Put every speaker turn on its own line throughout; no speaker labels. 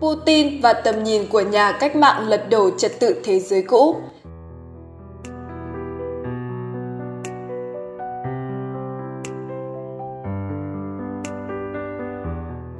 Putin và tầm nhìn của nhà cách mạng lật đổ trật tự thế giới cũ.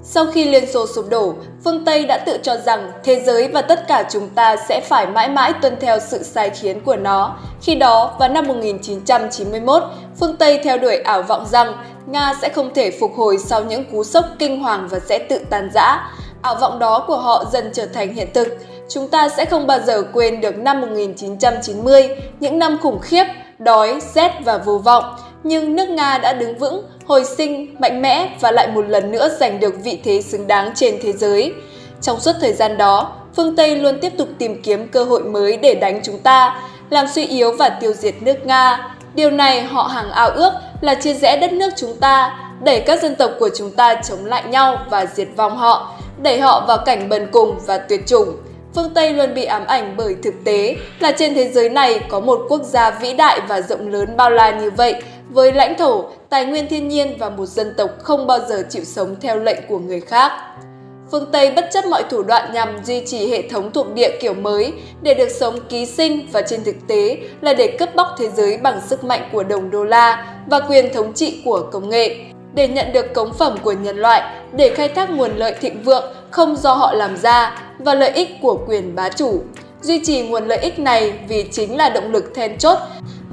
Sau khi Liên Xô sụp đổ, phương Tây đã tự cho rằng thế giới và tất cả chúng ta sẽ phải mãi mãi tuân theo sự sai khiến của nó. Khi đó, vào năm 1991, phương Tây theo đuổi ảo vọng rằng Nga sẽ không thể phục hồi sau những cú sốc kinh hoàng và sẽ tự tan rã. Ảo vọng đó của họ dần trở thành hiện thực. Chúng ta sẽ không bao giờ quên được năm 1990, những năm khủng khiếp, đói, rét và vô vọng. Nhưng nước Nga đã đứng vững, hồi sinh, mạnh mẽ và lại một lần nữa giành được vị thế xứng đáng trên thế giới. Trong suốt thời gian đó, phương Tây luôn tiếp tục tìm kiếm cơ hội mới để đánh chúng ta, làm suy yếu và tiêu diệt nước Nga. Điều này họ hàng ao ước là chia rẽ đất nước chúng ta, đẩy các dân tộc của chúng ta chống lại nhau và diệt vong họ, đẩy họ vào cảnh bần cùng và tuyệt chủng. Phương Tây luôn bị ám ảnh bởi thực tế là trên thế giới này có một quốc gia vĩ đại và rộng lớn bao la như vậy, với lãnh thổ, tài nguyên thiên nhiên và một dân tộc không bao giờ chịu sống theo lệnh của người khác. Phương Tây bất chấp mọi thủ đoạn nhằm duy trì hệ thống thuộc địa kiểu mới để được sống ký sinh và trên thực tế là để cướp bóc thế giới bằng sức mạnh của đồng đô la và quyền thống trị của công nghệ. Để nhận được cống phẩm của nhân loại, để khai thác nguồn lợi thịnh vượng không do họ làm ra và lợi ích của quyền bá chủ. Duy trì nguồn lợi ích này vì chính là động lực then chốt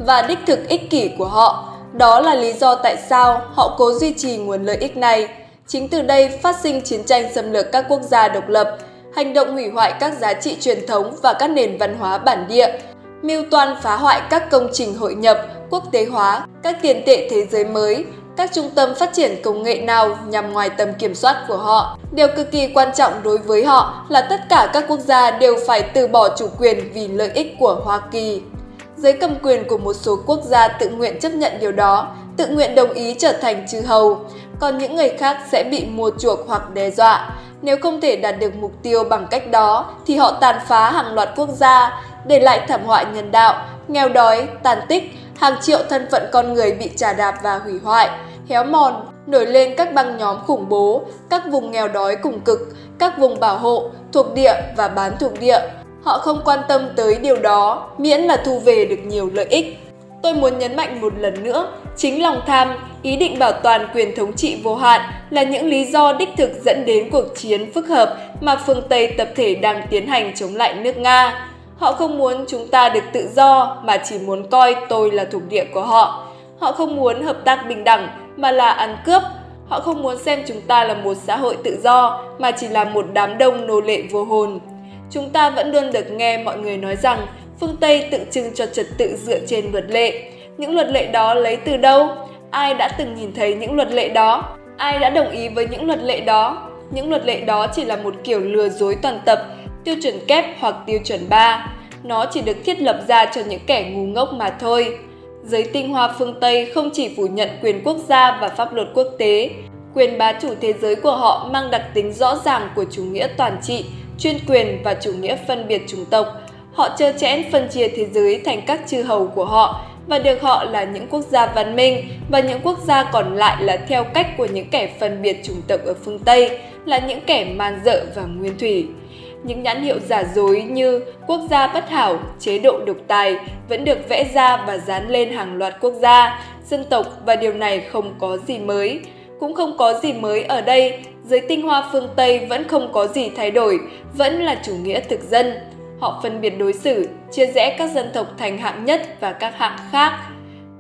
và đích thực ích kỷ của họ. Đó là lý do tại sao họ cố duy trì nguồn lợi ích này Chính từ đây phát sinh chiến tranh xâm lược các quốc gia độc lập, hành động hủy hoại các giá trị truyền thống và các nền văn hóa bản địa, mưu toan phá hoại các công trình hội nhập, quốc tế hóa, các tiền tệ thế giới mới, các trung tâm phát triển công nghệ nào nhằm ngoài tầm kiểm soát của họ. Điều cực kỳ quan trọng đối với họ là tất cả các quốc gia đều phải từ bỏ chủ quyền vì lợi ích của Hoa Kỳ. Giới cầm quyền của một số quốc gia tự nguyện chấp nhận điều đó, tự nguyện đồng ý trở thành chư hầu còn những người khác sẽ bị mua chuộc hoặc đe dọa. Nếu không thể đạt được mục tiêu bằng cách đó, thì họ tàn phá hàng loạt quốc gia, để lại thảm họa nhân đạo, nghèo đói, tàn tích, hàng triệu thân phận con người bị trà đạp và hủy hoại, héo mòn, nổi lên các băng nhóm khủng bố, các vùng nghèo đói cùng cực, các vùng bảo hộ, thuộc địa và bán thuộc địa. Họ không quan tâm tới điều đó, miễn là thu về được nhiều lợi ích. Tôi muốn nhấn mạnh một lần nữa, chính lòng tham, ý định bảo toàn quyền thống trị vô hạn là những lý do đích thực dẫn đến cuộc chiến phức hợp mà phương Tây tập thể đang tiến hành chống lại nước Nga. Họ không muốn chúng ta được tự do mà chỉ muốn coi tôi là thuộc địa của họ. Họ không muốn hợp tác bình đẳng mà là ăn cướp. Họ không muốn xem chúng ta là một xã hội tự do mà chỉ là một đám đông nô lệ vô hồn. Chúng ta vẫn luôn được nghe mọi người nói rằng phương Tây tự trưng cho trật tự dựa trên luật lệ. Những luật lệ đó lấy từ đâu? Ai đã từng nhìn thấy những luật lệ đó? Ai đã đồng ý với những luật lệ đó? Những luật lệ đó chỉ là một kiểu lừa dối toàn tập, tiêu chuẩn kép hoặc tiêu chuẩn 3. Nó chỉ được thiết lập ra cho những kẻ ngu ngốc mà thôi. Giới tinh hoa phương Tây không chỉ phủ nhận quyền quốc gia và pháp luật quốc tế, quyền bá chủ thế giới của họ mang đặc tính rõ ràng của chủ nghĩa toàn trị, chuyên quyền và chủ nghĩa phân biệt chủng tộc. Họ chơ chẽn phân chia thế giới thành các chư hầu của họ và được họ là những quốc gia văn minh và những quốc gia còn lại là theo cách của những kẻ phân biệt chủng tộc ở phương Tây, là những kẻ man dợ và nguyên thủy. Những nhãn hiệu giả dối như quốc gia bất hảo, chế độ độc tài vẫn được vẽ ra và dán lên hàng loạt quốc gia, dân tộc và điều này không có gì mới. Cũng không có gì mới ở đây, giới tinh hoa phương Tây vẫn không có gì thay đổi, vẫn là chủ nghĩa thực dân, Họ phân biệt đối xử, chia rẽ các dân tộc thành hạng nhất và các hạng khác.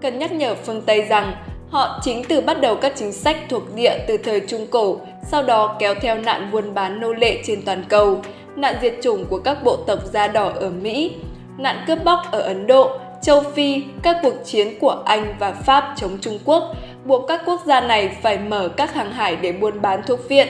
Cần nhắc nhở phương Tây rằng họ chính từ bắt đầu các chính sách thuộc địa từ thời Trung Cổ, sau đó kéo theo nạn buôn bán nô lệ trên toàn cầu, nạn diệt chủng của các bộ tộc da đỏ ở Mỹ, nạn cướp bóc ở Ấn Độ, châu Phi, các cuộc chiến của Anh và Pháp chống Trung Quốc, buộc các quốc gia này phải mở các hàng hải để buôn bán thuốc viện,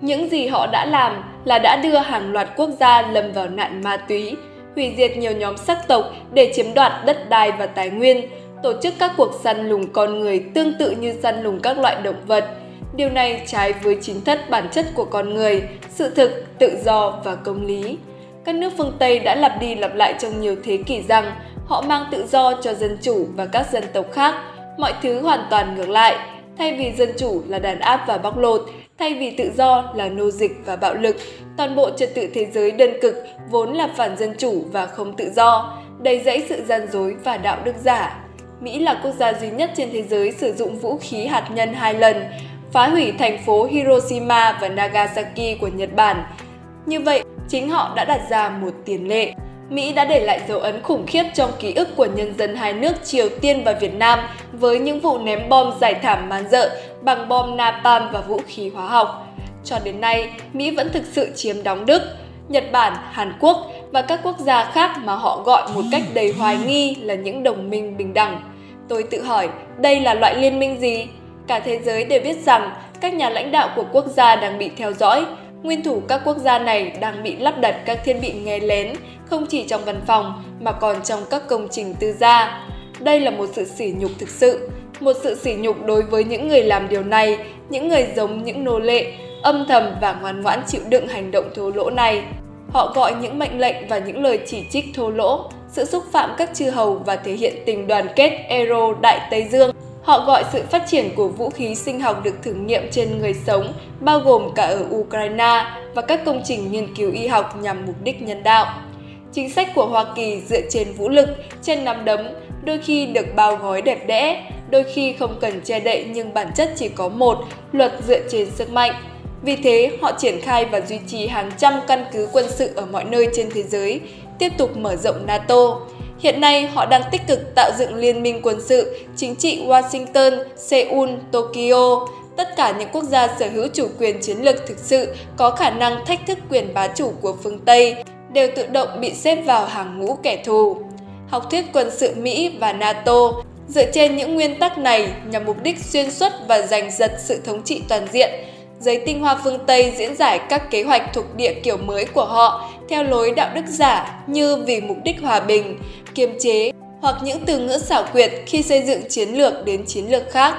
những gì họ đã làm là đã đưa hàng loạt quốc gia lâm vào nạn ma túy, hủy diệt nhiều nhóm sắc tộc để chiếm đoạt đất đai và tài nguyên, tổ chức các cuộc săn lùng con người tương tự như săn lùng các loại động vật. Điều này trái với chính thất bản chất của con người, sự thực, tự do và công lý. Các nước phương Tây đã lặp đi lặp lại trong nhiều thế kỷ rằng họ mang tự do cho dân chủ và các dân tộc khác, mọi thứ hoàn toàn ngược lại. Thay vì dân chủ là đàn áp và bóc lột, Thay vì tự do là nô dịch và bạo lực, toàn bộ trật tự thế giới đơn cực vốn là phản dân chủ và không tự do, đầy dẫy sự gian dối và đạo đức giả. Mỹ là quốc gia duy nhất trên thế giới sử dụng vũ khí hạt nhân hai lần, phá hủy thành phố Hiroshima và Nagasaki của Nhật Bản. Như vậy, chính họ đã đặt ra một tiền lệ. Mỹ đã để lại dấu ấn khủng khiếp trong ký ức của nhân dân hai nước Triều Tiên và Việt Nam với những vụ ném bom giải thảm man dợ bằng bom napalm và vũ khí hóa học. Cho đến nay, Mỹ vẫn thực sự chiếm đóng Đức, Nhật Bản, Hàn Quốc và các quốc gia khác mà họ gọi một cách đầy hoài nghi là những đồng minh bình đẳng. Tôi tự hỏi, đây là loại liên minh gì? Cả thế giới đều biết rằng các nhà lãnh đạo của quốc gia đang bị theo dõi, nguyên thủ các quốc gia này đang bị lắp đặt các thiết bị nghe lén, không chỉ trong văn phòng mà còn trong các công trình tư gia. Đây là một sự sỉ nhục thực sự, một sự sỉ nhục đối với những người làm điều này, những người giống những nô lệ, âm thầm và ngoan ngoãn chịu đựng hành động thô lỗ này. Họ gọi những mệnh lệnh và những lời chỉ trích thô lỗ, sự xúc phạm các chư hầu và thể hiện tình đoàn kết Euro Đại Tây Dương. Họ gọi sự phát triển của vũ khí sinh học được thử nghiệm trên người sống, bao gồm cả ở Ukraine và các công trình nghiên cứu y học nhằm mục đích nhân đạo. Chính sách của Hoa Kỳ dựa trên vũ lực, trên nắm đấm, đôi khi được bao gói đẹp đẽ, đôi khi không cần che đậy nhưng bản chất chỉ có một, luật dựa trên sức mạnh. Vì thế, họ triển khai và duy trì hàng trăm căn cứ quân sự ở mọi nơi trên thế giới, tiếp tục mở rộng NATO. Hiện nay, họ đang tích cực tạo dựng liên minh quân sự, chính trị Washington, Seoul, Tokyo. Tất cả những quốc gia sở hữu chủ quyền chiến lược thực sự có khả năng thách thức quyền bá chủ của phương Tây đều tự động bị xếp vào hàng ngũ kẻ thù. Học thuyết quân sự Mỹ và NATO dựa trên những nguyên tắc này nhằm mục đích xuyên suốt và giành giật sự thống trị toàn diện, Giới tinh hoa phương Tây diễn giải các kế hoạch thuộc địa kiểu mới của họ theo lối đạo đức giả như vì mục đích hòa bình, kiềm chế hoặc những từ ngữ xảo quyệt khi xây dựng chiến lược đến chiến lược khác.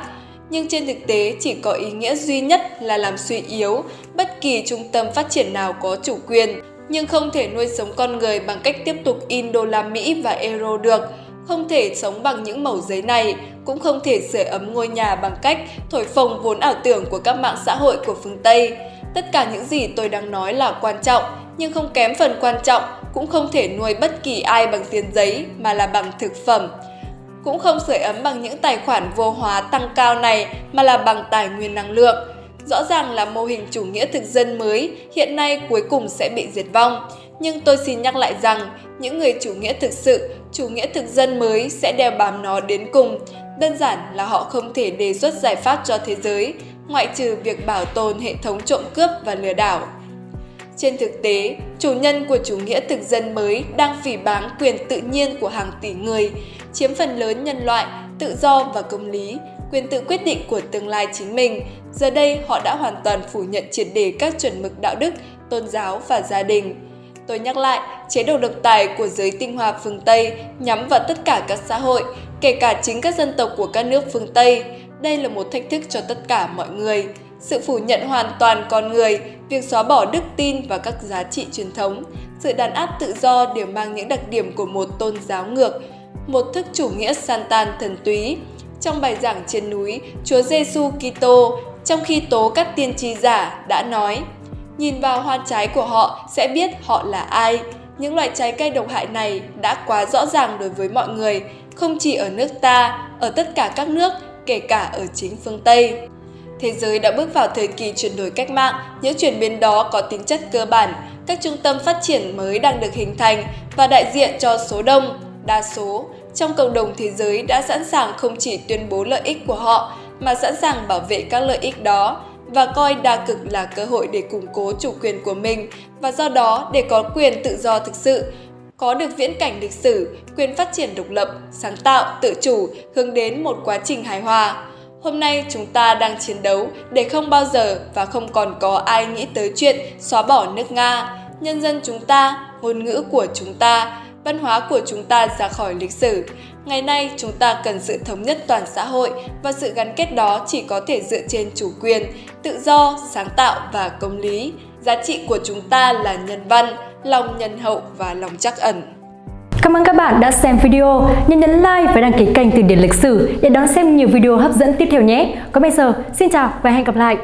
Nhưng trên thực tế chỉ có ý nghĩa duy nhất là làm suy yếu bất kỳ trung tâm phát triển nào có chủ quyền, nhưng không thể nuôi sống con người bằng cách tiếp tục in đô la Mỹ và euro được – không thể sống bằng những mẩu giấy này, cũng không thể sưởi ấm ngôi nhà bằng cách thổi phồng vốn ảo tưởng của các mạng xã hội của phương Tây. Tất cả những gì tôi đang nói là quan trọng, nhưng không kém phần quan trọng, cũng không thể nuôi bất kỳ ai bằng tiền giấy mà là bằng thực phẩm. Cũng không sưởi ấm bằng những tài khoản vô hóa tăng cao này mà là bằng tài nguyên năng lượng. Rõ ràng là mô hình chủ nghĩa thực dân mới hiện nay cuối cùng sẽ bị diệt vong. Nhưng tôi xin nhắc lại rằng, những người chủ nghĩa thực sự, chủ nghĩa thực dân mới sẽ đeo bám nó đến cùng. Đơn giản là họ không thể đề xuất giải pháp cho thế giới, ngoại trừ việc bảo tồn hệ thống trộm cướp và lừa đảo. Trên thực tế, chủ nhân của chủ nghĩa thực dân mới đang phỉ báng quyền tự nhiên của hàng tỷ người, chiếm phần lớn nhân loại, tự do và công lý, quyền tự quyết định của tương lai chính mình. Giờ đây, họ đã hoàn toàn phủ nhận triệt đề các chuẩn mực đạo đức, tôn giáo và gia đình. Tôi nhắc lại, chế độ độc tài của giới tinh hoa phương Tây nhắm vào tất cả các xã hội, kể cả chính các dân tộc của các nước phương Tây. Đây là một thách thức cho tất cả mọi người. Sự phủ nhận hoàn toàn con người, việc xóa bỏ đức tin và các giá trị truyền thống, sự đàn áp tự do đều mang những đặc điểm của một tôn giáo ngược, một thức chủ nghĩa san thần túy. Trong bài giảng trên núi, Chúa Giêsu Kitô trong khi tố các tiên tri giả đã nói Nhìn vào hoa trái của họ sẽ biết họ là ai. Những loại trái cây độc hại này đã quá rõ ràng đối với mọi người, không chỉ ở nước ta, ở tất cả các nước, kể cả ở chính phương Tây. Thế giới đã bước vào thời kỳ chuyển đổi cách mạng, những chuyển biến đó có tính chất cơ bản, các trung tâm phát triển mới đang được hình thành và đại diện cho số đông, đa số trong cộng đồng thế giới đã sẵn sàng không chỉ tuyên bố lợi ích của họ mà sẵn sàng bảo vệ các lợi ích đó và coi đa cực là cơ hội để củng cố chủ quyền của mình và do đó để có quyền tự do thực sự, có được viễn cảnh lịch sử, quyền phát triển độc lập, sáng tạo, tự chủ, hướng đến một quá trình hài hòa. Hôm nay chúng ta đang chiến đấu để không bao giờ và không còn có ai nghĩ tới chuyện xóa bỏ nước Nga, nhân dân chúng ta, ngôn ngữ của chúng ta, văn hóa của chúng ta ra khỏi lịch sử. Ngày nay, chúng ta cần sự thống nhất toàn xã hội và sự gắn kết đó chỉ có thể dựa trên chủ quyền, tự do, sáng tạo và công lý. Giá trị của chúng ta là nhân văn, lòng nhân hậu và lòng trắc ẩn.
Cảm ơn các bạn đã xem video. Nhớ nhấn like và đăng ký kênh Từ điển lịch sử để đón xem nhiều video hấp dẫn tiếp theo nhé. Còn bây giờ, xin chào và hẹn gặp lại.